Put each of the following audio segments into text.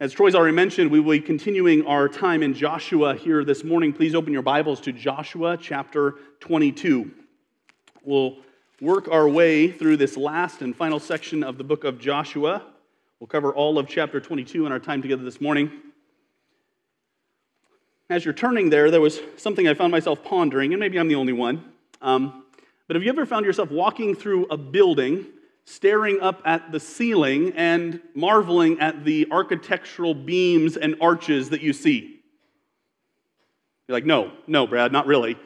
As Troy's already mentioned, we will be continuing our time in Joshua here this morning. Please open your Bibles to Joshua chapter 22. We'll work our way through this last and final section of the book of Joshua. We'll cover all of chapter 22 in our time together this morning. As you're turning there, there was something I found myself pondering, and maybe I'm the only one. Um, but have you ever found yourself walking through a building staring up at the ceiling and marveling at the architectural beams and arches that you see. You're like, no, no, Brad, not really.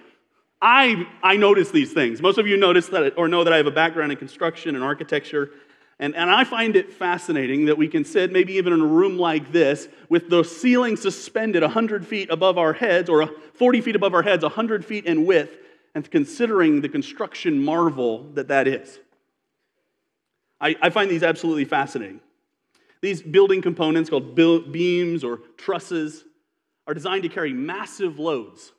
I, I notice these things. Most of you notice that or know that I have a background in construction and architecture. And, and I find it fascinating that we can sit, maybe even in a room like this, with the ceiling suspended 100 feet above our heads, or 40 feet above our heads, 100 feet in width, and considering the construction marvel that that is. I, I find these absolutely fascinating. These building components, called beams or trusses, are designed to carry massive loads.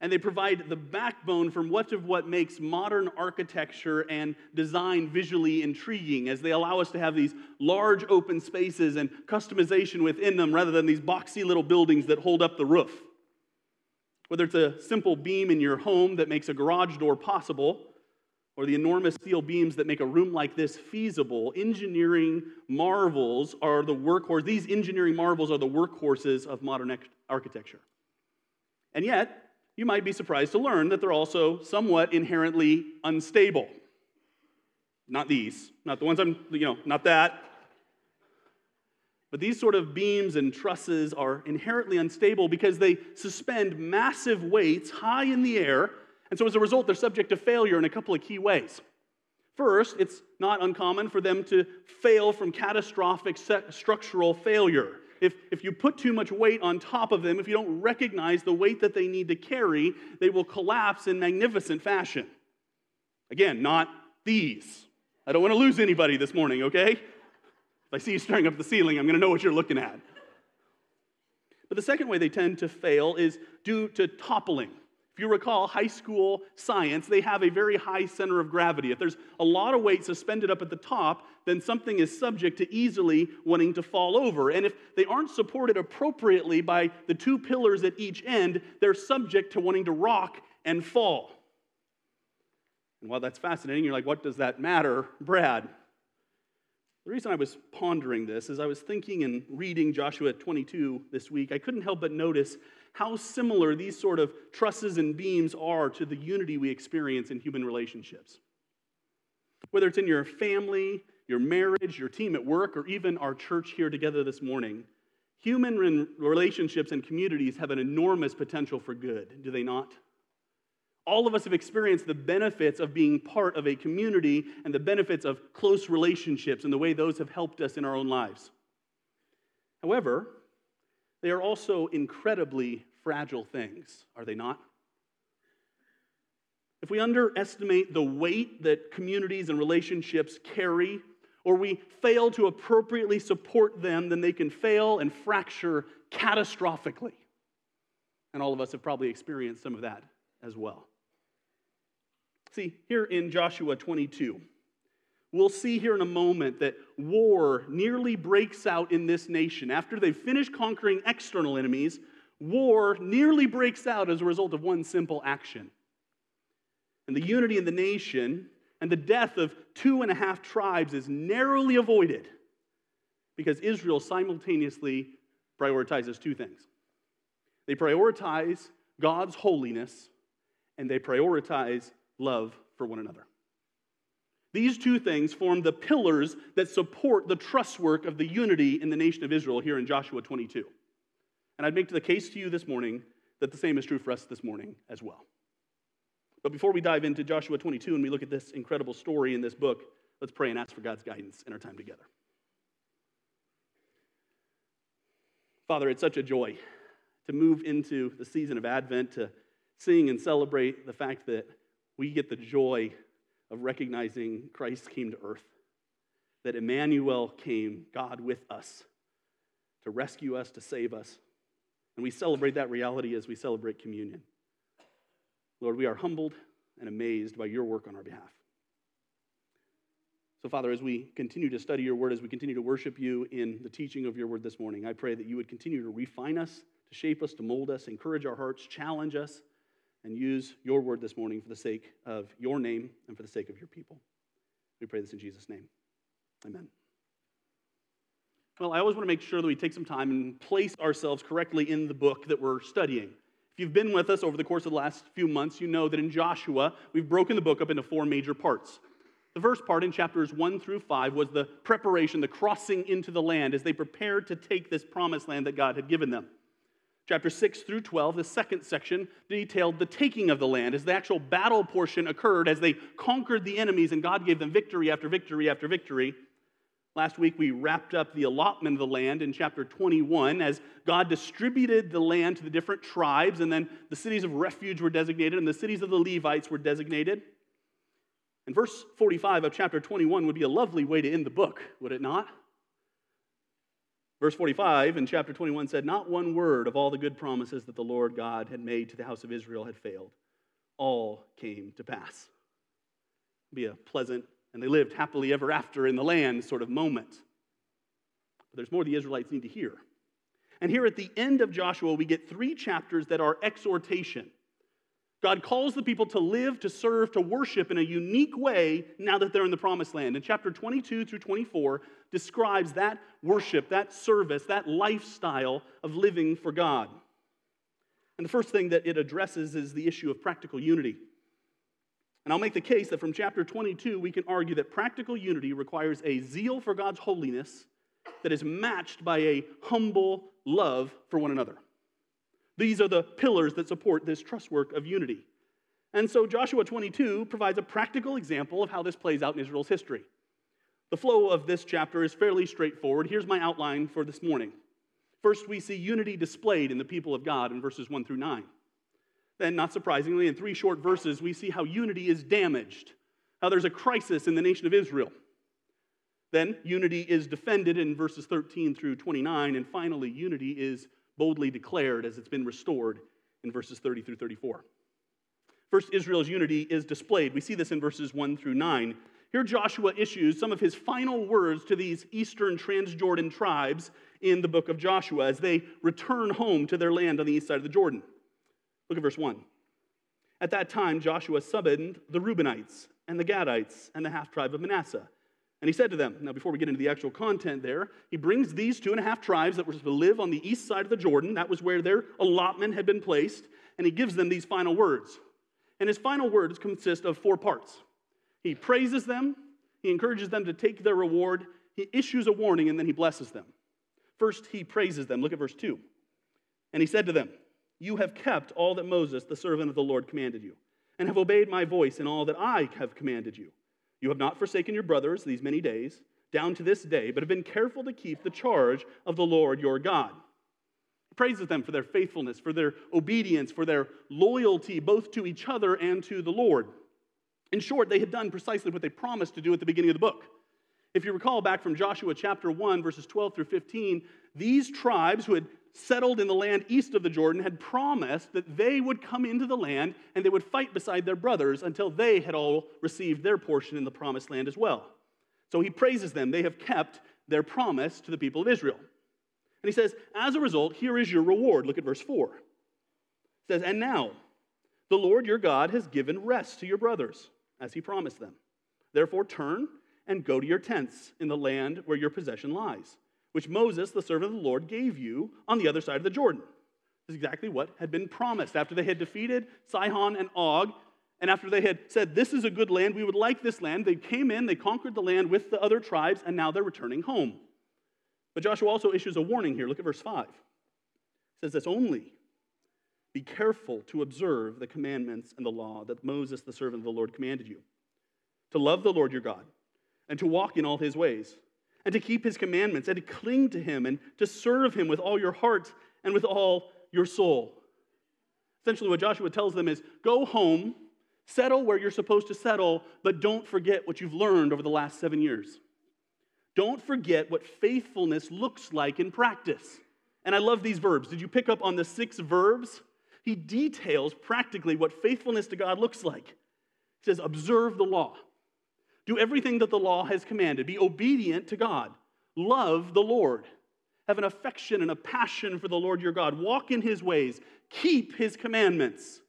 And they provide the backbone for much of what makes modern architecture and design visually intriguing, as they allow us to have these large open spaces and customization within them rather than these boxy little buildings that hold up the roof. Whether it's a simple beam in your home that makes a garage door possible, or the enormous steel beams that make a room like this feasible, engineering marvels are the workhorse. These engineering marvels are the workhorses of modern architecture. And yet, you might be surprised to learn that they're also somewhat inherently unstable. Not these, not the ones I'm, you know, not that. But these sort of beams and trusses are inherently unstable because they suspend massive weights high in the air and so as a result, they're subject to failure in a couple of key ways. First, it's not uncommon for them to fail from catastrophic structural failure. If, if you put too much weight on top of them, if you don't recognize the weight that they need to carry, they will collapse in magnificent fashion. Again, not these. I don't want to lose anybody this morning, okay? If I see you staring up the ceiling, I'm going to know what you're looking at. But the second way they tend to fail is due to toppling. If you recall high school science, they have a very high center of gravity. If there's a lot of weight suspended up at the top, then something is subject to easily wanting to fall over. And if they aren't supported appropriately by the two pillars at each end, they're subject to wanting to rock and fall. And while that's fascinating, you're like, what does that matter, Brad? The reason I was pondering this is I was thinking and reading Joshua 22 this week. I couldn't help but notice how similar these sort of trusses and beams are to the unity we experience in human relationships. Whether it's in your family, your marriage, your team at work, or even our church here together this morning, human relationships and communities have an enormous potential for good, do they not? All of us have experienced the benefits of being part of a community and the benefits of close relationships and the way those have helped us in our own lives. However, they are also incredibly fragile things, are they not? If we underestimate the weight that communities and relationships carry, or we fail to appropriately support them, then they can fail and fracture catastrophically. And all of us have probably experienced some of that as well. See, here in Joshua 22, We'll see here in a moment that war nearly breaks out in this nation. After they've finished conquering external enemies, war nearly breaks out as a result of one simple action. And the unity in the nation and the death of two and a half tribes is narrowly avoided because Israel simultaneously prioritizes two things they prioritize God's holiness and they prioritize love for one another. These two things form the pillars that support the truss work of the unity in the nation of Israel here in Joshua 22. And I'd make the case to you this morning that the same is true for us this morning as well. But before we dive into Joshua 22 and we look at this incredible story in this book, let's pray and ask for God's guidance in our time together. Father, it's such a joy to move into the season of Advent, to sing and celebrate the fact that we get the joy of recognizing Christ came to earth, that Emmanuel came, God with us, to rescue us, to save us. And we celebrate that reality as we celebrate communion. Lord, we are humbled and amazed by your work on our behalf. So, Father, as we continue to study your word, as we continue to worship you in the teaching of your word this morning, I pray that you would continue to refine us, to shape us, to mold us, encourage our hearts, challenge us, and use your word this morning for the sake of your name and for the sake of your people. We pray this in Jesus' name. Amen. Well, I always want to make sure that we take some time and place ourselves correctly in the book that we're studying. If you've been with us over the course of the last few months, you know that in Joshua, we've broken the book up into four major parts. The first part in chapters 1 through 5 was the preparation, the crossing into the land as they prepared to take this promised land that God had given them. Chapter 6 through 12, the second section, detailed the taking of the land as the actual battle portion occurred as they conquered the enemies and God gave them victory after victory after victory. Last week, we wrapped up the allotment of the land in chapter 21 as God distributed the land to the different tribes, and then the cities of refuge were designated, and the cities of the Levites were designated. And verse 45 of chapter 21 would be a lovely way to end the book, would it not? Verse 45 in chapter 21 said, Not one word of all the good promises that the Lord God had made to the house of Israel had failed. All came to pass. Be a pleasant and they lived happily ever after in the land sort of moment. But there's more the Israelites need to hear. And here at the end of Joshua, we get three chapters that are exhortation. God calls the people to live, to serve, to worship in a unique way now that they're in the promised land. And chapter 22 through 24 describes that worship, that service, that lifestyle of living for God. And the first thing that it addresses is the issue of practical unity. And I'll make the case that from chapter 22, we can argue that practical unity requires a zeal for God's holiness that is matched by a humble love for one another. These are the pillars that support this truss work of unity. And so Joshua 22 provides a practical example of how this plays out in Israel's history. The flow of this chapter is fairly straightforward. Here's my outline for this morning. First, we see unity displayed in the people of God in verses 1 through 9. Then, not surprisingly, in three short verses, we see how unity is damaged, how there's a crisis in the nation of Israel. Then, unity is defended in verses 13 through 29, and finally, unity is boldly declared as it's been restored in verses 30 through 34. First, Israel's unity is displayed. We see this in verses 1 through 9. Here, Joshua issues some of his final words to these eastern Transjordan tribes in the book of Joshua as they return home to their land on the east side of the Jordan. Look at verse 1. At that time, Joshua summoned the Reubenites and the Gadites and the half tribe of Manasseh. And he said to them, now before we get into the actual content there, he brings these two and a half tribes that were to live on the east side of the Jordan. That was where their allotment had been placed. And he gives them these final words. And his final words consist of four parts. He praises them, he encourages them to take their reward, he issues a warning, and then he blesses them. First, he praises them. Look at verse 2. And he said to them, you have kept all that Moses, the servant of the Lord, commanded you, and have obeyed my voice in all that I have commanded you. You have not forsaken your brothers these many days, down to this day, but have been careful to keep the charge of the Lord your God. He praises them for their faithfulness, for their obedience, for their loyalty both to each other and to the Lord. In short, they had done precisely what they promised to do at the beginning of the book. If you recall back from Joshua chapter 1, verses 12 through 15, these tribes who had settled in the land east of the Jordan had promised that they would come into the land and they would fight beside their brothers until they had all received their portion in the promised land as well. So he praises them. They have kept their promise to the people of Israel. And he says, as a result, here is your reward. Look at verse 4. It says, And now the Lord your God has given rest to your brothers, as he promised them. Therefore, turn and go to your tents in the land where your possession lies which Moses, the servant of the Lord, gave you on the other side of the Jordan. This is exactly what had been promised. After they had defeated Sihon and Og, and after they had said, This is a good land, we would like this land, they came in, they conquered the land with the other tribes, and now they're returning home. But Joshua also issues a warning here. Look at verse 5. It says this only be careful to observe the commandments and the law that Moses, the servant of the Lord, commanded you. To love the Lord your God, and to walk in all his ways and to keep his commandments and to cling to him and to serve him with all your heart and with all your soul. Essentially, what Joshua tells them is go home, settle where you're supposed to settle, but don't forget what you've learned over the last seven years. Don't forget what faithfulness looks like in practice. And I love these verbs. Did you pick up on the six verbs? He details practically what faithfulness to God looks like. He says, observe the law. Do everything that the law has commanded. Be obedient to God. Love the Lord. Have an affection and a passion for the Lord your God. Walk in his ways. Keep his commandments.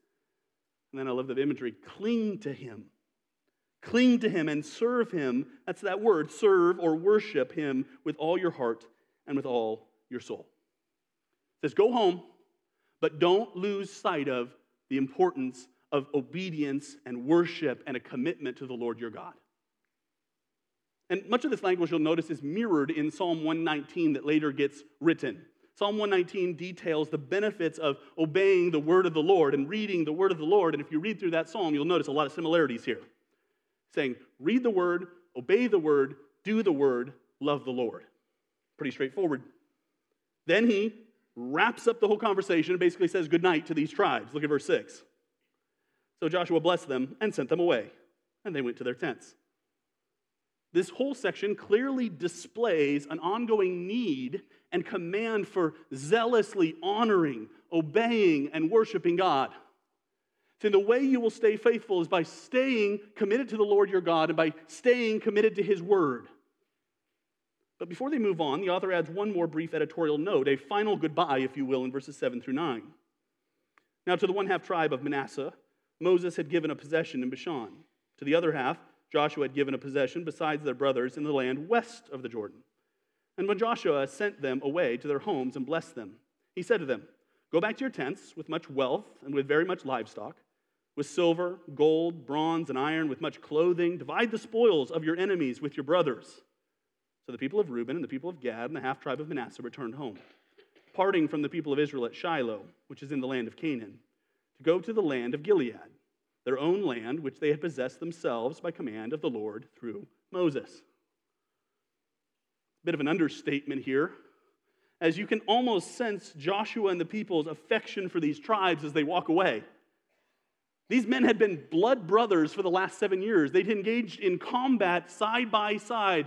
And then I love the imagery cling to him. Cling to him and serve him. That's that word, serve or worship him with all your heart and with all your soul. It says, go home, but don't lose sight of the importance of obedience and worship and a commitment to the Lord your God. And much of this language you'll notice is mirrored in Psalm 119 that later gets written. Psalm 119 details the benefits of obeying the word of the Lord and reading the word of the Lord. And if you read through that psalm, you'll notice a lot of similarities here. Saying, read the word, obey the word, do the word, love the Lord. Pretty straightforward. Then he wraps up the whole conversation and basically says goodnight to these tribes. Look at verse 6. So Joshua blessed them and sent them away, and they went to their tents. This whole section clearly displays an ongoing need and command for zealously honoring, obeying, and worshiping God. So, the way you will stay faithful is by staying committed to the Lord your God and by staying committed to his word. But before they move on, the author adds one more brief editorial note, a final goodbye, if you will, in verses 7 through 9. Now, to the one half tribe of Manasseh, Moses had given a possession in Bashan. To the other half, Joshua had given a possession besides their brothers in the land west of the Jordan. And when Joshua sent them away to their homes and blessed them, he said to them, Go back to your tents with much wealth and with very much livestock, with silver, gold, bronze, and iron, with much clothing. Divide the spoils of your enemies with your brothers. So the people of Reuben and the people of Gad and the half tribe of Manasseh returned home, parting from the people of Israel at Shiloh, which is in the land of Canaan, to go to the land of Gilead their own land, which they had possessed themselves by command of the Lord through Moses. Bit of an understatement here, as you can almost sense Joshua and the people's affection for these tribes as they walk away. These men had been blood brothers for the last seven years. They'd engaged in combat side by side,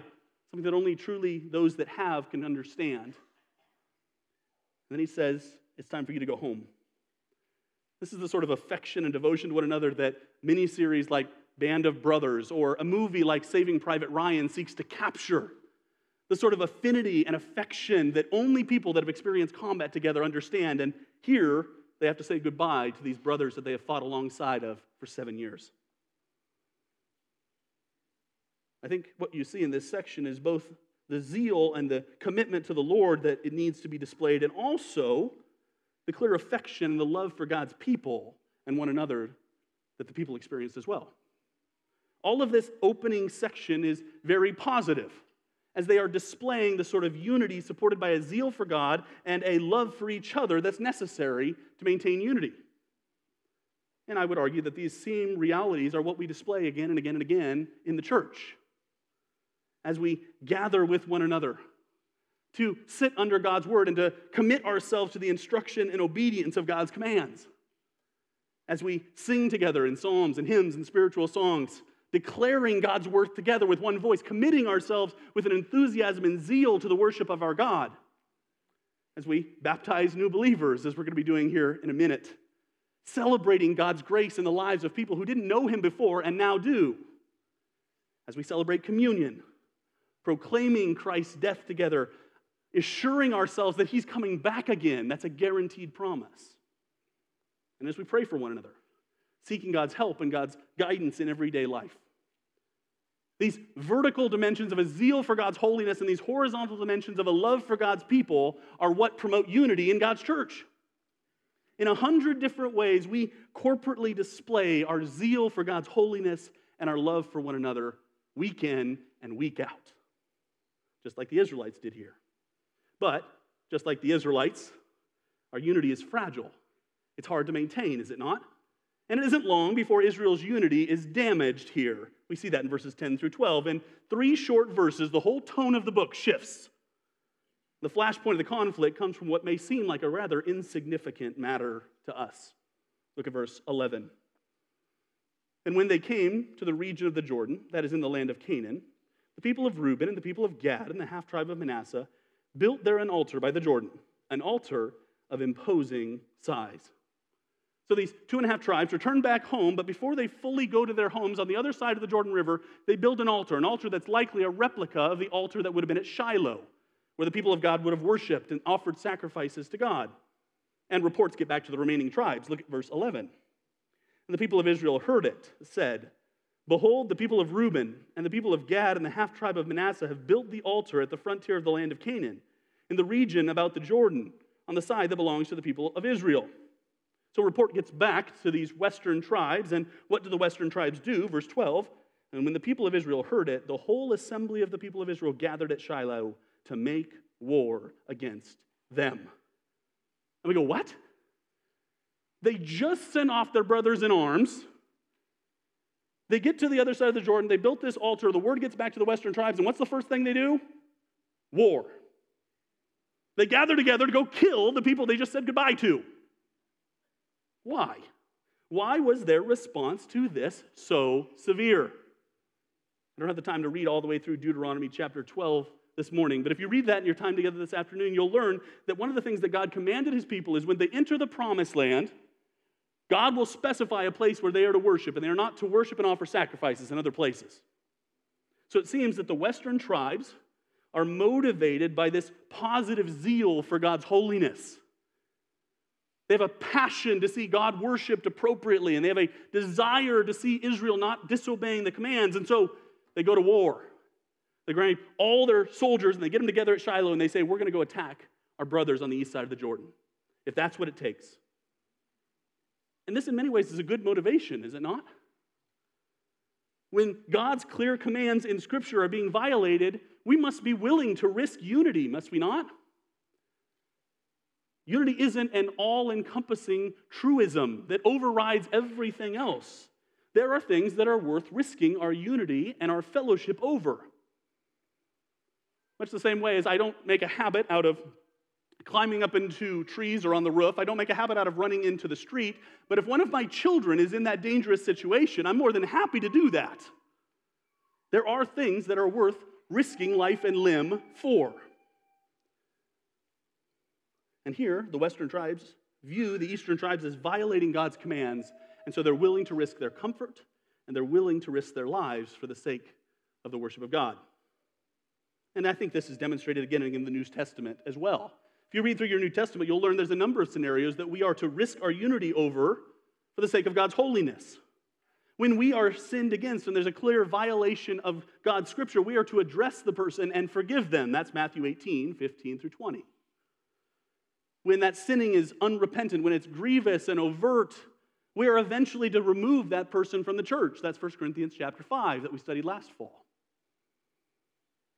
something that only truly those that have can understand. And then he says, It's time for you to go home. This is the sort of affection and devotion to one another that miniseries like Band of Brothers or a movie like Saving Private Ryan seeks to capture. The sort of affinity and affection that only people that have experienced combat together understand. And here, they have to say goodbye to these brothers that they have fought alongside of for seven years. I think what you see in this section is both the zeal and the commitment to the Lord that it needs to be displayed, and also the clear affection and the love for God's people and one another that the people experienced as well. All of this opening section is very positive as they are displaying the sort of unity supported by a zeal for God and a love for each other that's necessary to maintain unity. And I would argue that these same realities are what we display again and again and again in the church as we gather with one another to sit under God's word and to commit ourselves to the instruction and obedience of God's commands. As we sing together in psalms and hymns and spiritual songs, declaring God's worth together with one voice, committing ourselves with an enthusiasm and zeal to the worship of our God. As we baptize new believers, as we're going to be doing here in a minute, celebrating God's grace in the lives of people who didn't know Him before and now do. As we celebrate communion, proclaiming Christ's death together assuring ourselves that He's coming back again. That's a guaranteed promise. And as we pray for one another, seeking God's help and God's guidance in everyday life. These vertical dimensions of a zeal for God's holiness and these horizontal dimensions of a love for God's people are what promote unity in God's church. In a hundred different ways, we corporately display our zeal for God's holiness and our love for one another week in and week out, just like the Israelites did here. But, just like the Israelites, our unity is fragile. It's hard to maintain, is it not? And it isn't long before Israel's unity is damaged here. We see that in verses 10 through 12. In three short verses, the whole tone of the book shifts. The flashpoint of the conflict comes from what may seem like a rather insignificant matter to us. Look at verse 11. And when they came to the region of the Jordan, that is in the land of Canaan, the people of Reuben and the people of Gad and the half tribe of Manasseh built there an altar by the Jordan, an altar of imposing size. So these two and a half tribes return back home, but before they fully go to their homes on the other side of the Jordan River, they build an altar, an altar that's likely a replica of the altar that would have been at Shiloh, where the people of God would have worshiped and offered sacrifices to God. And reports get back to the remaining tribes. Look at verse 11. And the people of Israel heard it, said, Behold, the people of Reuben and the people of Gad and the half tribe of Manasseh have built the altar at the frontier of the land of Canaan, in the region about the Jordan, on the side that belongs to the people of Israel. So report gets back to these western tribes, and what do the western tribes do? Verse 12. And when the people of Israel heard it, the whole assembly of the people of Israel gathered at Shiloh to make war against them. And we go, what? They just sent off their brothers in arms. They get to the other side of the Jordan. They built this altar. The word gets back to the western tribes. And what's the first thing they do? War. They gather together to go kill the people they just said goodbye to. Why? Why was their response to this so severe? I don't have the time to read all the way through Deuteronomy chapter 12 this morning, but if you read that in your time together this afternoon, you'll learn that one of the things that God commanded his people is when they enter the promised land, God will specify a place where they are to worship, and they are not to worship and offer sacrifices in other places. So it seems that the Western tribes are motivated by this positive zeal for God's holiness. They have a passion to see God worshiped appropriately, and they have a desire to see Israel not disobeying the commands. And so they go to war. They bring all their soldiers and they get them together at Shiloh and they say, We're going to go attack our brothers on the east side of the Jordan, if that's what it takes. And this, in many ways, is a good motivation, is it not? When God's clear commands in Scripture are being violated, we must be willing to risk unity, must we not? Unity isn't an all encompassing truism that overrides everything else. There are things that are worth risking our unity and our fellowship over. Much the same way as I don't make a habit out of climbing up into trees or on the roof. I don't make a habit out of running into the street. But if one of my children is in that dangerous situation, I'm more than happy to do that. There are things that are worth risking life and limb for. And here, the Western tribes view the Eastern tribes as violating God's commands, and so they're willing to risk their comfort and they're willing to risk their lives for the sake of the worship of God. And I think this is demonstrated again in the New Testament as well. If you read through your New Testament, you'll learn there's a number of scenarios that we are to risk our unity over for the sake of God's holiness. When we are sinned against and there's a clear violation of God's scripture, we are to address the person and forgive them. That's Matthew 18, 15 through 20 when that sinning is unrepentant, when it's grievous and overt, we are eventually to remove that person from the church. That's 1 Corinthians chapter 5 that we studied last fall.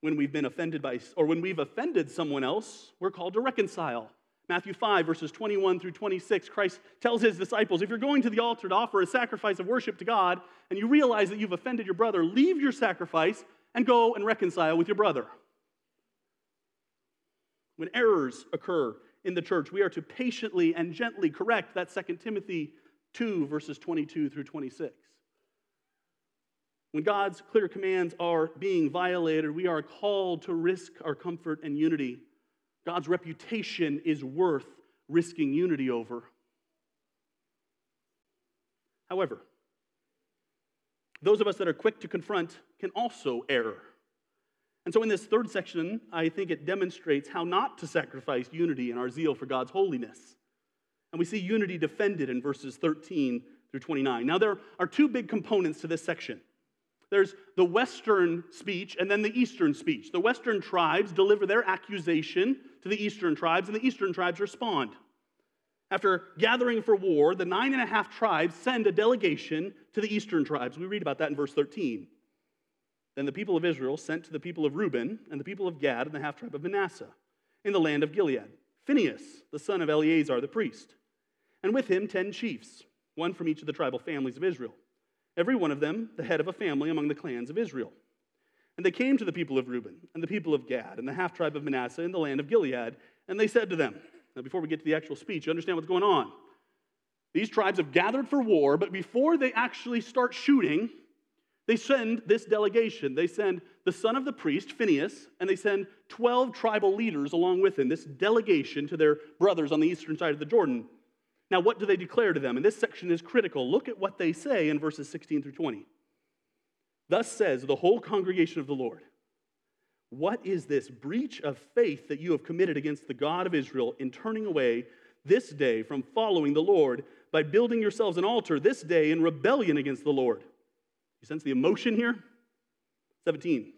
When we've been offended by, or when we've offended someone else, we're called to reconcile. Matthew 5, verses 21 through 26, Christ tells his disciples if you're going to the altar to offer a sacrifice of worship to God and you realize that you've offended your brother, leave your sacrifice and go and reconcile with your brother. When errors occur in the church. We are to patiently and gently correct that 2 Timothy 2, verses 22 through 26. When God's clear commands are being violated, we are called to risk our comfort and unity. God's reputation is worth risking unity over. However, those of us that are quick to confront can also err. And so, in this third section, I think it demonstrates how not to sacrifice unity in our zeal for God's holiness. And we see unity defended in verses 13 through 29. Now, there are two big components to this section there's the Western speech and then the Eastern speech. The Western tribes deliver their accusation to the Eastern tribes, and the Eastern tribes respond. After gathering for war, the nine and a half tribes send a delegation to the Eastern tribes. We read about that in verse 13. Then the people of Israel sent to the people of Reuben and the people of Gad and the half tribe of Manasseh in the land of Gilead Phinehas, the son of Eleazar the priest, and with him ten chiefs, one from each of the tribal families of Israel, every one of them the head of a family among the clans of Israel. And they came to the people of Reuben and the people of Gad and the half tribe of Manasseh in the land of Gilead, and they said to them, Now, before we get to the actual speech, you understand what's going on. These tribes have gathered for war, but before they actually start shooting, they send this delegation. They send the son of the priest, Phinehas, and they send 12 tribal leaders along with him, this delegation to their brothers on the eastern side of the Jordan. Now, what do they declare to them? And this section is critical. Look at what they say in verses 16 through 20. Thus says the whole congregation of the Lord What is this breach of faith that you have committed against the God of Israel in turning away this day from following the Lord by building yourselves an altar this day in rebellion against the Lord? You sense the emotion here? 17.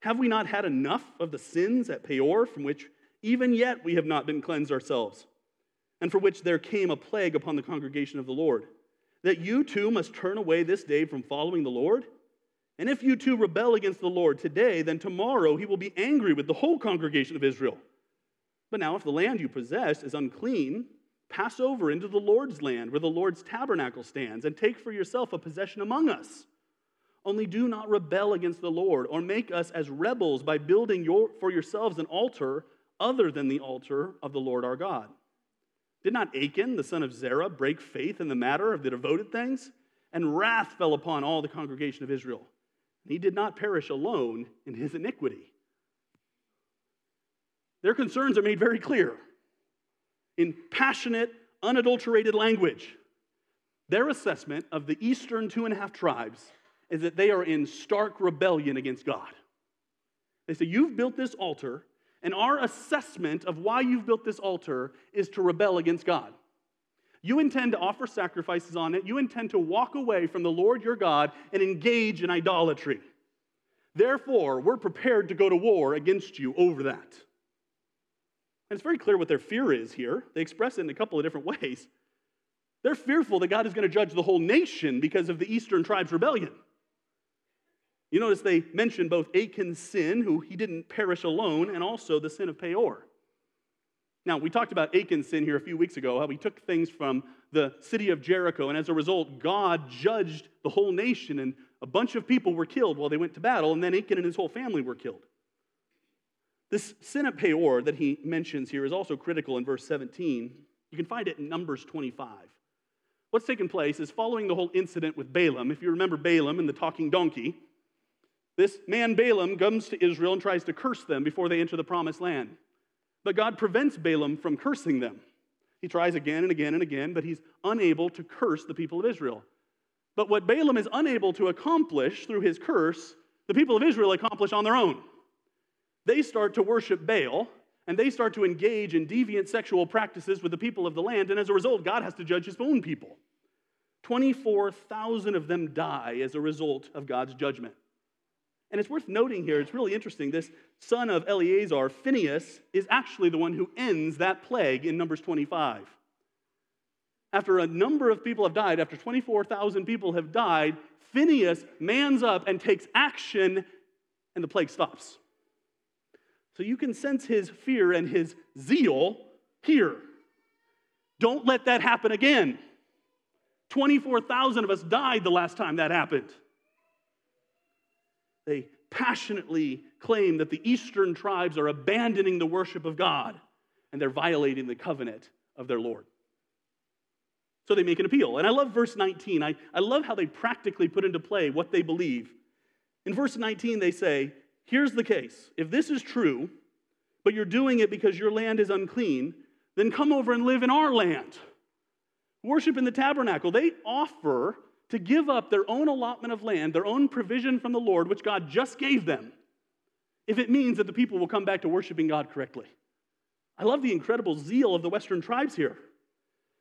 Have we not had enough of the sins at Peor from which even yet we have not been cleansed ourselves, and for which there came a plague upon the congregation of the Lord? That you too must turn away this day from following the Lord? And if you too rebel against the Lord today, then tomorrow he will be angry with the whole congregation of Israel. But now, if the land you possess is unclean, pass over into the Lord's land where the Lord's tabernacle stands, and take for yourself a possession among us. Only do not rebel against the Lord, or make us as rebels by building your, for yourselves an altar other than the altar of the Lord our God. Did not Achan, the son of Zerah, break faith in the matter of the devoted things? And wrath fell upon all the congregation of Israel. And he did not perish alone in his iniquity. Their concerns are made very clear in passionate, unadulterated language. Their assessment of the eastern two and a half tribes is that they are in stark rebellion against God. They say, You've built this altar, and our assessment of why you've built this altar is to rebel against God. You intend to offer sacrifices on it, you intend to walk away from the Lord your God and engage in idolatry. Therefore, we're prepared to go to war against you over that. And it's very clear what their fear is here. They express it in a couple of different ways. They're fearful that God is going to judge the whole nation because of the eastern tribe's rebellion. You notice they mention both Achan's sin, who he didn't perish alone, and also the sin of Peor. Now, we talked about Achan's sin here a few weeks ago, how he took things from the city of Jericho, and as a result, God judged the whole nation, and a bunch of people were killed while they went to battle, and then Achan and his whole family were killed. This sin of Peor that he mentions here is also critical in verse 17. You can find it in Numbers 25. What's taken place is following the whole incident with Balaam. If you remember Balaam and the talking donkey, this man Balaam comes to Israel and tries to curse them before they enter the promised land. But God prevents Balaam from cursing them. He tries again and again and again, but he's unable to curse the people of Israel. But what Balaam is unable to accomplish through his curse, the people of Israel accomplish on their own. They start to worship Baal, and they start to engage in deviant sexual practices with the people of the land, and as a result, God has to judge his own people. 24,000 of them die as a result of God's judgment. And it's worth noting here, it's really interesting. This son of Eleazar, Phinehas, is actually the one who ends that plague in Numbers 25. After a number of people have died, after 24,000 people have died, Phinehas mans up and takes action, and the plague stops. So you can sense his fear and his zeal here. Don't let that happen again. 24,000 of us died the last time that happened. They passionately claim that the eastern tribes are abandoning the worship of God and they're violating the covenant of their Lord. So they make an appeal. And I love verse 19. I, I love how they practically put into play what they believe. In verse 19, they say, Here's the case. If this is true, but you're doing it because your land is unclean, then come over and live in our land. Worship in the tabernacle. They offer to give up their own allotment of land, their own provision from the Lord, which God just gave them, if it means that the people will come back to worshiping God correctly. I love the incredible zeal of the Western tribes here.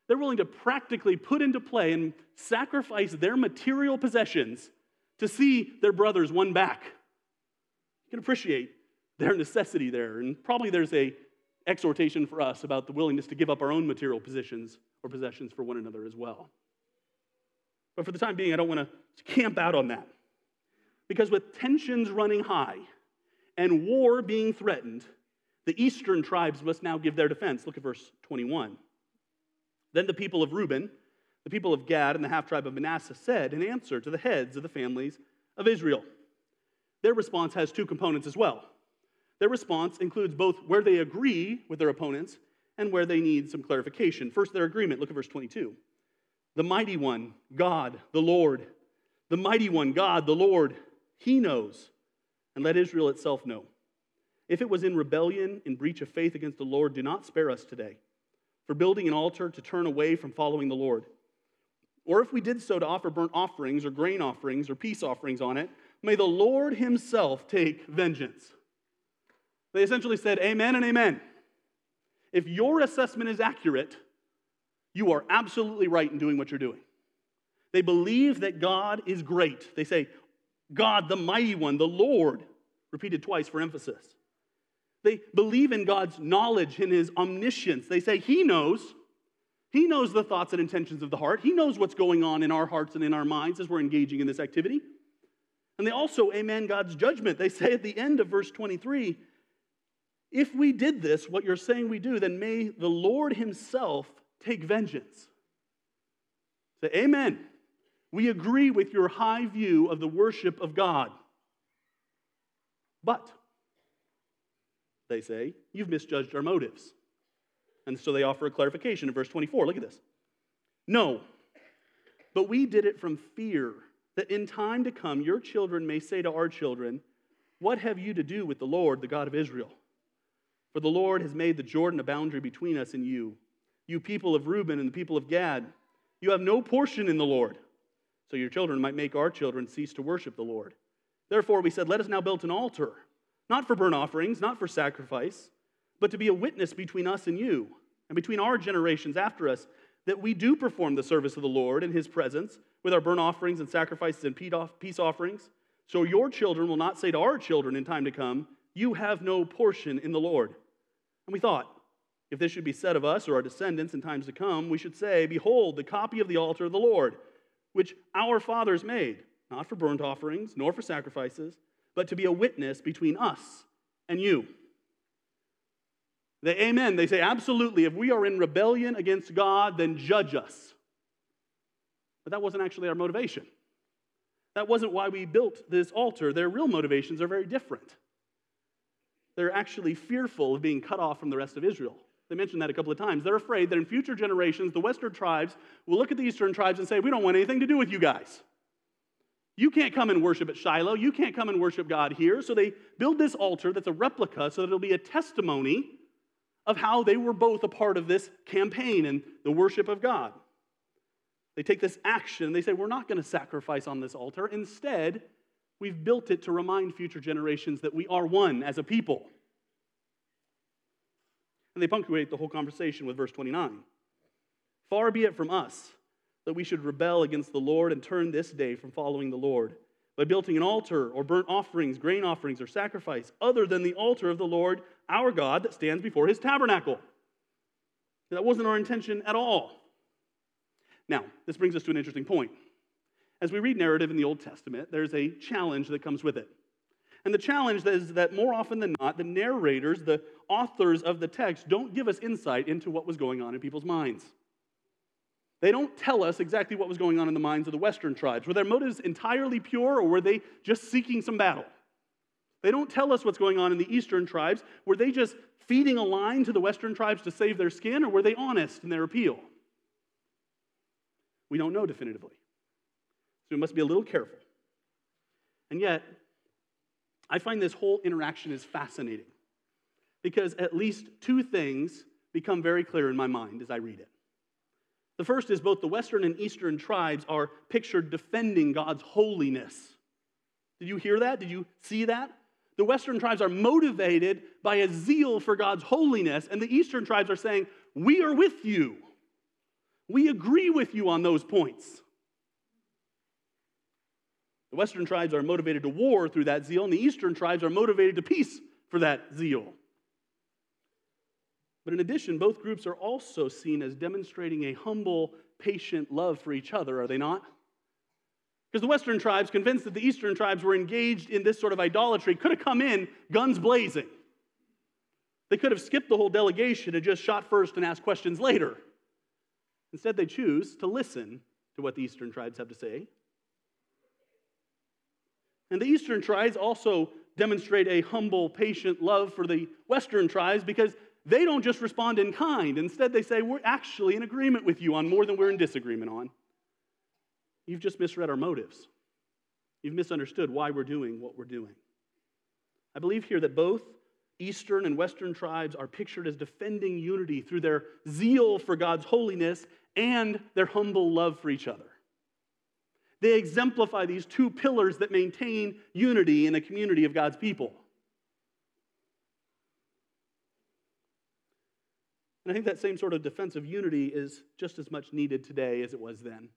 They're willing to practically put into play and sacrifice their material possessions to see their brothers won back. You can appreciate their necessity there. And probably there's a exhortation for us about the willingness to give up our own material positions or possessions for one another as well. But for the time being, I don't want to camp out on that. Because with tensions running high and war being threatened, the eastern tribes must now give their defense. Look at verse 21. Then the people of Reuben, the people of Gad, and the half tribe of Manasseh said in answer to the heads of the families of Israel. Their response has two components as well. Their response includes both where they agree with their opponents and where they need some clarification. First, their agreement. Look at verse 22. The mighty one, God, the Lord, the mighty one, God, the Lord, he knows, and let Israel itself know. If it was in rebellion, in breach of faith against the Lord, do not spare us today. for building an altar to turn away from following the Lord. Or if we did so to offer burnt offerings or grain offerings or peace offerings on it, may the Lord Himself take vengeance. They essentially said, Amen and Amen. If your assessment is accurate, you are absolutely right in doing what you're doing. They believe that God is great. They say, God, the mighty one, the Lord, repeated twice for emphasis. They believe in God's knowledge, in his omniscience. They say, He knows. He knows the thoughts and intentions of the heart. He knows what's going on in our hearts and in our minds as we're engaging in this activity. And they also amen God's judgment. They say at the end of verse 23 if we did this, what you're saying we do, then may the Lord Himself take vengeance. Say, Amen. We agree with your high view of the worship of God. But, they say, you've misjudged our motives. And so they offer a clarification in verse 24. Look at this. No, but we did it from fear that in time to come your children may say to our children, What have you to do with the Lord, the God of Israel? For the Lord has made the Jordan a boundary between us and you, you people of Reuben and the people of Gad. You have no portion in the Lord. So your children might make our children cease to worship the Lord. Therefore, we said, Let us now build an altar, not for burnt offerings, not for sacrifice, but to be a witness between us and you, and between our generations after us, that we do perform the service of the Lord in his presence with our burnt offerings and sacrifices and peace offerings. So your children will not say to our children in time to come, You have no portion in the Lord. And we thought, if this should be said of us or our descendants in times to come, we should say, Behold, the copy of the altar of the Lord, which our fathers made, not for burnt offerings, nor for sacrifices, but to be a witness between us and you. They amen. They say, absolutely. If we are in rebellion against God, then judge us. But that wasn't actually our motivation. That wasn't why we built this altar. Their real motivations are very different. They're actually fearful of being cut off from the rest of Israel. They mentioned that a couple of times. They're afraid that in future generations, the Western tribes will look at the Eastern tribes and say, We don't want anything to do with you guys. You can't come and worship at Shiloh. You can't come and worship God here. So they build this altar that's a replica so that it'll be a testimony of how they were both a part of this campaign and the worship of God. They take this action. They say, We're not going to sacrifice on this altar. Instead, we've built it to remind future generations that we are one as a people. And they punctuate the whole conversation with verse 29. Far be it from us that we should rebel against the Lord and turn this day from following the Lord by building an altar or burnt offerings, grain offerings, or sacrifice other than the altar of the Lord our God that stands before his tabernacle. That wasn't our intention at all. Now, this brings us to an interesting point. As we read narrative in the Old Testament, there's a challenge that comes with it. And the challenge is that more often than not, the narrators, the authors of the text, don't give us insight into what was going on in people's minds. They don't tell us exactly what was going on in the minds of the Western tribes. Were their motives entirely pure, or were they just seeking some battle? They don't tell us what's going on in the Eastern tribes. Were they just feeding a line to the Western tribes to save their skin, or were they honest in their appeal? We don't know definitively. So we must be a little careful. And yet, I find this whole interaction is fascinating because at least two things become very clear in my mind as I read it. The first is both the Western and Eastern tribes are pictured defending God's holiness. Did you hear that? Did you see that? The Western tribes are motivated by a zeal for God's holiness, and the Eastern tribes are saying, We are with you. We agree with you on those points. The Western tribes are motivated to war through that zeal, and the Eastern tribes are motivated to peace for that zeal. But in addition, both groups are also seen as demonstrating a humble, patient love for each other, are they not? Because the Western tribes, convinced that the Eastern tribes were engaged in this sort of idolatry, could have come in guns blazing. They could have skipped the whole delegation and just shot first and asked questions later. Instead, they choose to listen to what the Eastern tribes have to say and the Eastern tribes also demonstrate a humble, patient love for the Western tribes because they don't just respond in kind. Instead, they say, We're actually in agreement with you on more than we're in disagreement on. You've just misread our motives. You've misunderstood why we're doing what we're doing. I believe here that both Eastern and Western tribes are pictured as defending unity through their zeal for God's holiness and their humble love for each other. They exemplify these two pillars that maintain unity in a community of God's people. And I think that same sort of defense of unity is just as much needed today as it was then.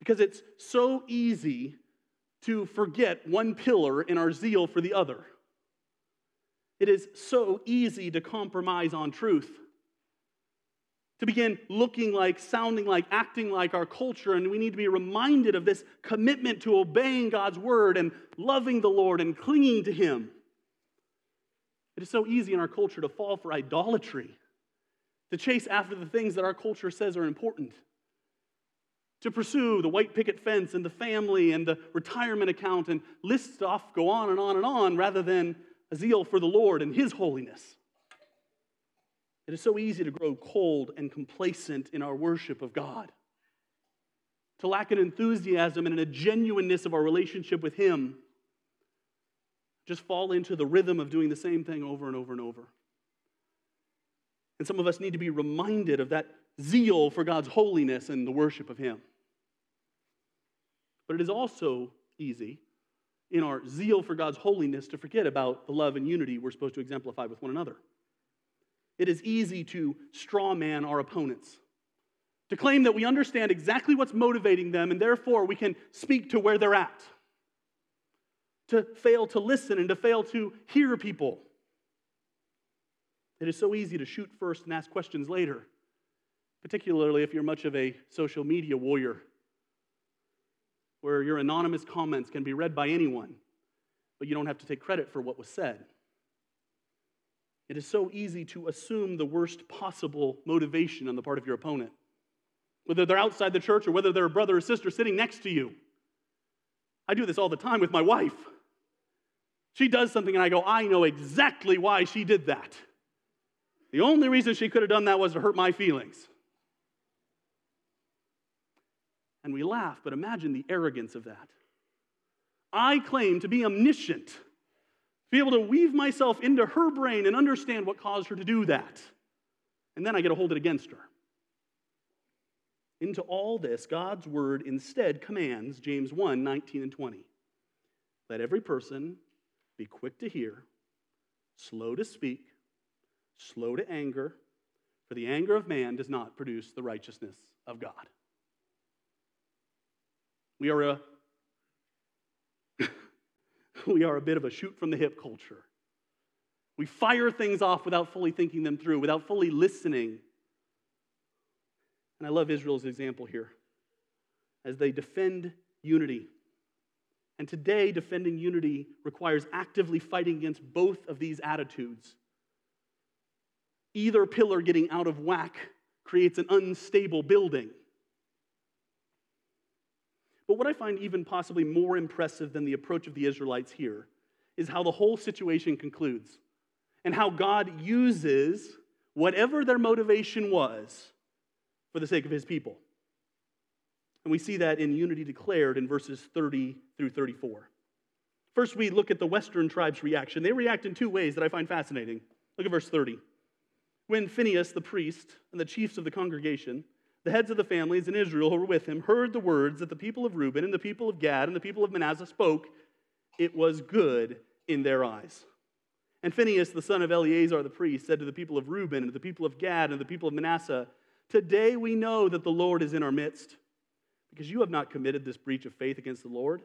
Because it's so easy to forget one pillar in our zeal for the other. It is so easy to compromise on truth, to begin looking like, sounding like, acting like our culture, and we need to be reminded of this commitment to obeying God's word and loving the Lord and clinging to Him. It is so easy in our culture to fall for idolatry, to chase after the things that our culture says are important, to pursue the white picket fence and the family and the retirement account and list off, go on and on and on, rather than a zeal for the Lord and His holiness. It is so easy to grow cold and complacent in our worship of God, to lack an enthusiasm and a genuineness of our relationship with Him, just fall into the rhythm of doing the same thing over and over and over. And some of us need to be reminded of that zeal for God's holiness and the worship of Him. But it is also easy in our zeal for God's holiness to forget about the love and unity we're supposed to exemplify with one another. It is easy to straw man our opponents, to claim that we understand exactly what's motivating them and therefore we can speak to where they're at, to fail to listen and to fail to hear people. It is so easy to shoot first and ask questions later, particularly if you're much of a social media warrior where your anonymous comments can be read by anyone, but you don't have to take credit for what was said. It is so easy to assume the worst possible motivation on the part of your opponent, whether they're outside the church or whether they're a brother or sister sitting next to you. I do this all the time with my wife. She does something, and I go, I know exactly why she did that. The only reason she could have done that was to hurt my feelings and we laugh, but imagine the arrogance of that. I claim to be omniscient, to be able to weave myself into her brain and understand what caused her to do that. And then I get to hold it against her. Into all this, God's word instead commands James 1 19 and 20. Let every person be quick to hear, slow to speak, slow to anger, for the anger of man does not produce the righteousness of God. We are a we are a bit of a shoot from the hip culture. We fire things off without fully thinking them through, without fully listening. And I love Israel's example here as they defend unity. And today, defending unity requires actively fighting against both of these attitudes. Either pillar getting out of whack creates an unstable building. But what I find even possibly more impressive than the approach of the Israelites here is how the whole situation concludes and how God uses whatever their motivation was for the sake of his people. And we see that in unity declared in verses 30 through 34. First, we look at the Western tribes' reaction. They react in two ways that I find fascinating. Look at verse 30. When Phinehas, the priest, and the chiefs of the congregation the heads of the families in Israel who were with him heard the words that the people of Reuben and the people of Gad and the people of Manasseh spoke, it was good in their eyes. And Phinehas, the son of Eleazar the priest, said to the people of Reuben and the people of Gad and the people of Manasseh, Today we know that the Lord is in our midst, because you have not committed this breach of faith against the Lord.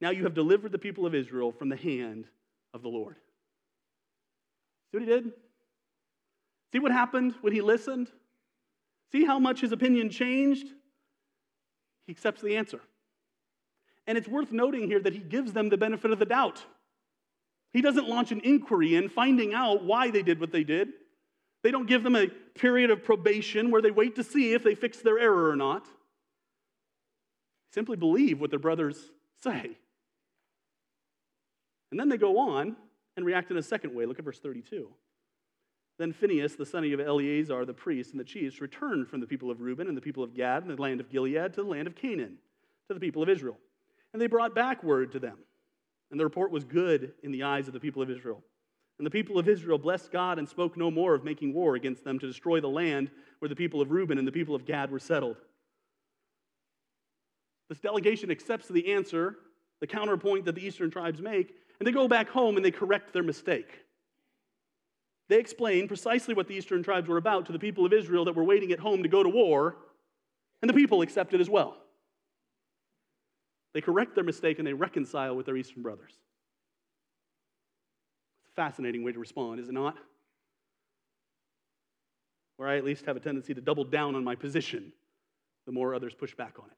Now you have delivered the people of Israel from the hand of the Lord. See what he did? See what happened when he listened? See how much his opinion changed? He accepts the answer. And it's worth noting here that he gives them the benefit of the doubt. He doesn't launch an inquiry in finding out why they did what they did. They don't give them a period of probation where they wait to see if they fix their error or not. Simply believe what their brothers say. And then they go on and react in a second way. Look at verse 32. Then Phinehas, the son of Eleazar, the priest, and the chiefs returned from the people of Reuben and the people of Gad and the land of Gilead to the land of Canaan, to the people of Israel. And they brought back word to them. And the report was good in the eyes of the people of Israel. And the people of Israel blessed God and spoke no more of making war against them to destroy the land where the people of Reuben and the people of Gad were settled. This delegation accepts the answer, the counterpoint that the eastern tribes make, and they go back home and they correct their mistake. They explain precisely what the eastern tribes were about to the people of Israel that were waiting at home to go to war, and the people accept it as well. They correct their mistake and they reconcile with their eastern brothers. It's a fascinating way to respond, is it not? Or I at least have a tendency to double down on my position the more others push back on it.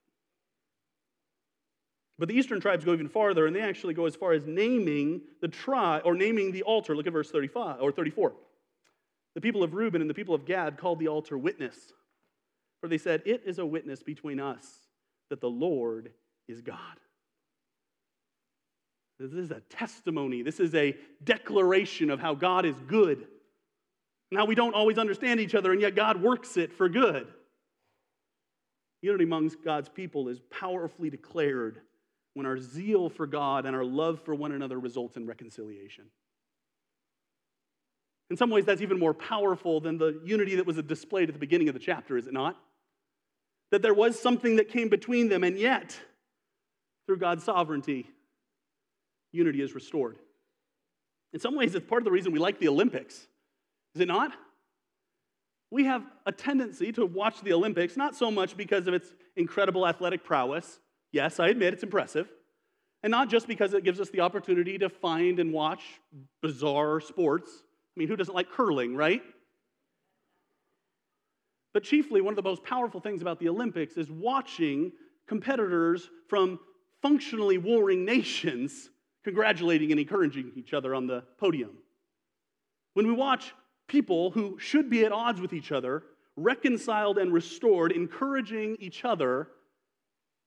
But the eastern tribes go even farther, and they actually go as far as naming the tribe or naming the altar. Look at verse 35 or 34. The people of Reuben and the people of Gad called the altar witness, for they said, It is a witness between us that the Lord is God. This is a testimony. This is a declaration of how God is good and how we don't always understand each other, and yet God works it for good. Unity amongst God's people is powerfully declared when our zeal for God and our love for one another results in reconciliation. In some ways, that's even more powerful than the unity that was displayed at the beginning of the chapter, is it not? That there was something that came between them, and yet, through God's sovereignty, unity is restored. In some ways, it's part of the reason we like the Olympics, is it not? We have a tendency to watch the Olympics, not so much because of its incredible athletic prowess, Yes, I admit it's impressive. And not just because it gives us the opportunity to find and watch bizarre sports. I mean, who doesn't like curling, right? But chiefly, one of the most powerful things about the Olympics is watching competitors from functionally warring nations congratulating and encouraging each other on the podium. When we watch people who should be at odds with each other reconciled and restored, encouraging each other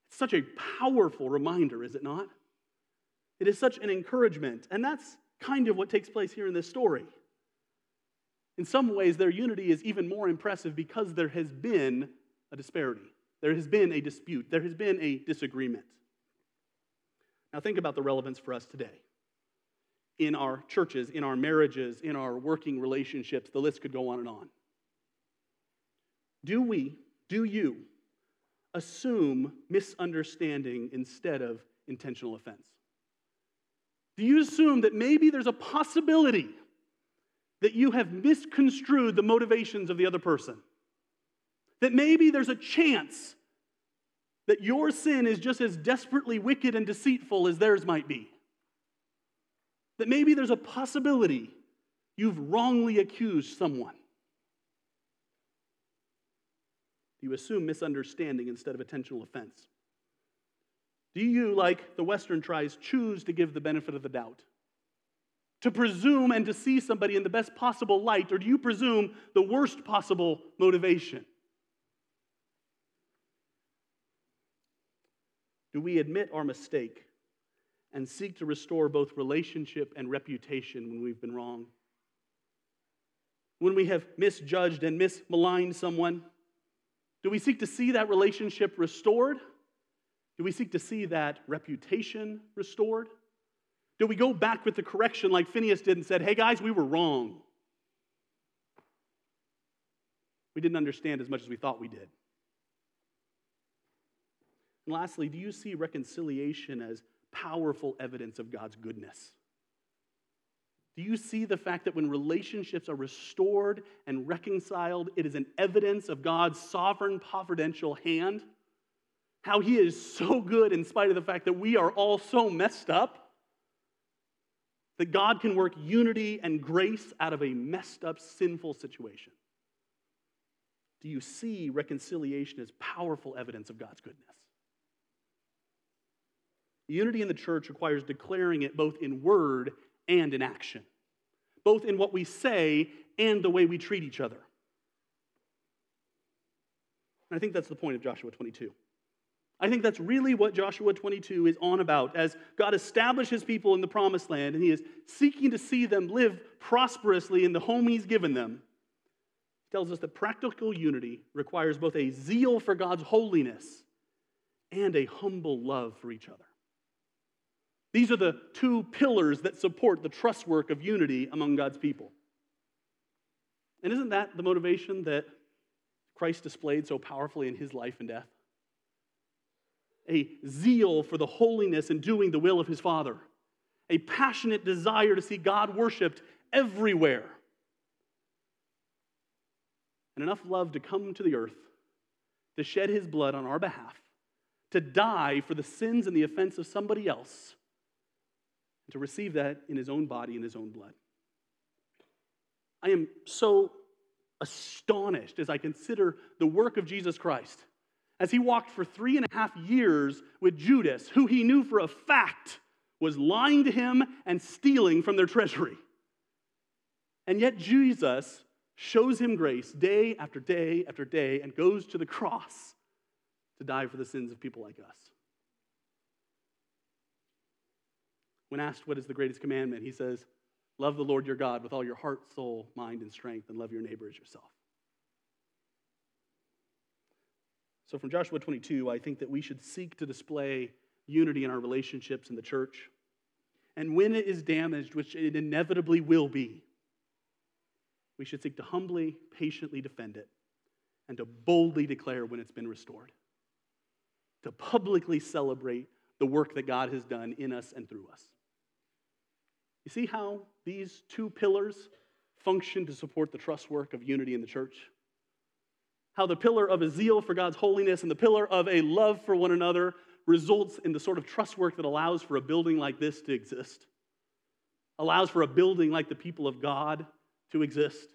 such a powerful reminder, is it not? It is such an encouragement. And that's kind of what takes place here in this story. In some ways, their unity is even more impressive because there has been a disparity. There has been a dispute. There has been a disagreement. Now, think about the relevance for us today. In our churches, in our marriages, in our working relationships, the list could go on and on. Do we, do you, assume misunderstanding instead of intentional offense? Do you assume that maybe there's a possibility that you have misconstrued the motivations of the other person? That maybe there's a chance that your sin is just as desperately wicked and deceitful as theirs might be? That maybe there's a possibility you've wrongly accused someone? You assume misunderstanding instead of intentional offense? Do you, like the Western tribes, choose to give the benefit of the doubt? To presume and to see somebody in the best possible light, or do you presume the worst possible motivation? Do we admit our mistake and seek to restore both relationship and reputation when we've been wrong? When we have misjudged and mismaligned someone? Do we seek to see that relationship restored? Do we seek to see that reputation restored? Do we go back with the correction like Phinehas did and said, hey guys, we were wrong? We didn't understand as much as we thought we did. And lastly, do you see reconciliation as powerful evidence of God's goodness? Do you see the fact that when relationships are restored and reconciled, it is an evidence of God's sovereign, providential hand? How He is so good in spite of the fact that we are all so messed up? That God can work unity and grace out of a messed up, sinful situation. Do you see reconciliation as powerful evidence of God's goodness? Unity in the church requires declaring it both in word and in action, both in what we say and the way we treat each other. And I think that's the point of Joshua 22. I think that's really what Joshua 22 is on about as God establishes people in the promised land and he is seeking to see them live prosperously in the home he's given them. He tells us that practical unity requires both a zeal for God's holiness and a humble love for each other. These are the two pillars that support the truss work of unity among God's people. And isn't that the motivation that Christ displayed so powerfully in his life and death? A zeal for the holiness and doing the will of his Father, a passionate desire to see God worshiped everywhere, and enough love to come to the earth to shed his blood on our behalf, to die for the sins and the offense of somebody else and to receive that in his own body and his own blood. I am so astonished as I consider the work of Jesus Christ as he walked for three and a half years with Judas, who he knew for a fact was lying to him and stealing from their treasury. And yet Jesus shows him grace day after day after day and goes to the cross to die for the sins of people like us. When asked what is the greatest commandment, he says, Love the Lord your God with all your heart, soul, mind, and strength, and love your neighbor as yourself. So, from Joshua 22, I think that we should seek to display unity in our relationships in the church. And when it is damaged, which it inevitably will be, we should seek to humbly, patiently defend it and to boldly declare when it's been restored, to publicly celebrate the work that God has done in us and through us. You see how these two pillars function to support the truss work of unity in the church? How the pillar of a zeal for God's holiness and the pillar of a love for one another results in the sort of truss work that allows for a building like this to exist, allows for a building like the people of God to exist.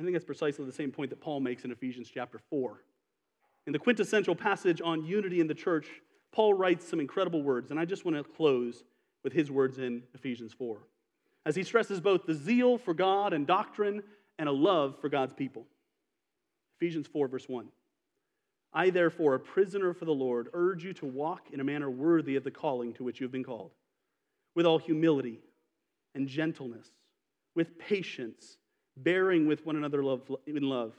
I think that's precisely the same point that Paul makes in Ephesians chapter 4. In the quintessential passage on unity in the church, Paul writes some incredible words, and I just want to close with his words in Ephesians 4, as he stresses both the zeal for God and doctrine and a love for God's people. Ephesians 4, verse 1. I, therefore, a prisoner for the Lord, urge you to walk in a manner worthy of the calling to which you have been called, with all humility and gentleness, with patience, bearing with one another in love,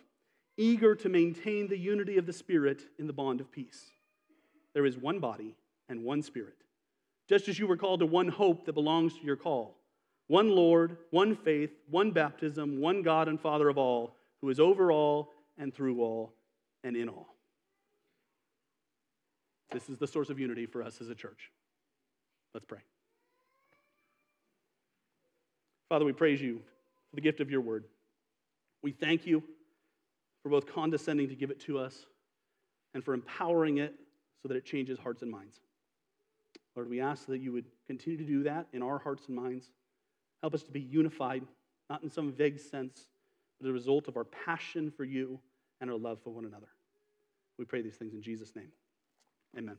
eager to maintain the unity of the Spirit in the bond of peace. There is one body and one Spirit just as you were called to one hope that belongs to your call one Lord, one faith, one baptism, one God and Father of all, who is over all and through all and in all. This is the source of unity for us as a church. Let's pray. Father, we praise you for the gift of your word. We thank you for both condescending to give it to us and for empowering it so that it changes hearts and minds. Lord, we ask that you would continue to do that in our hearts and minds. Help us to be unified, not in some vague sense, but as a result of our passion for you and our love for one another. We pray these things in Jesus' name. Amen.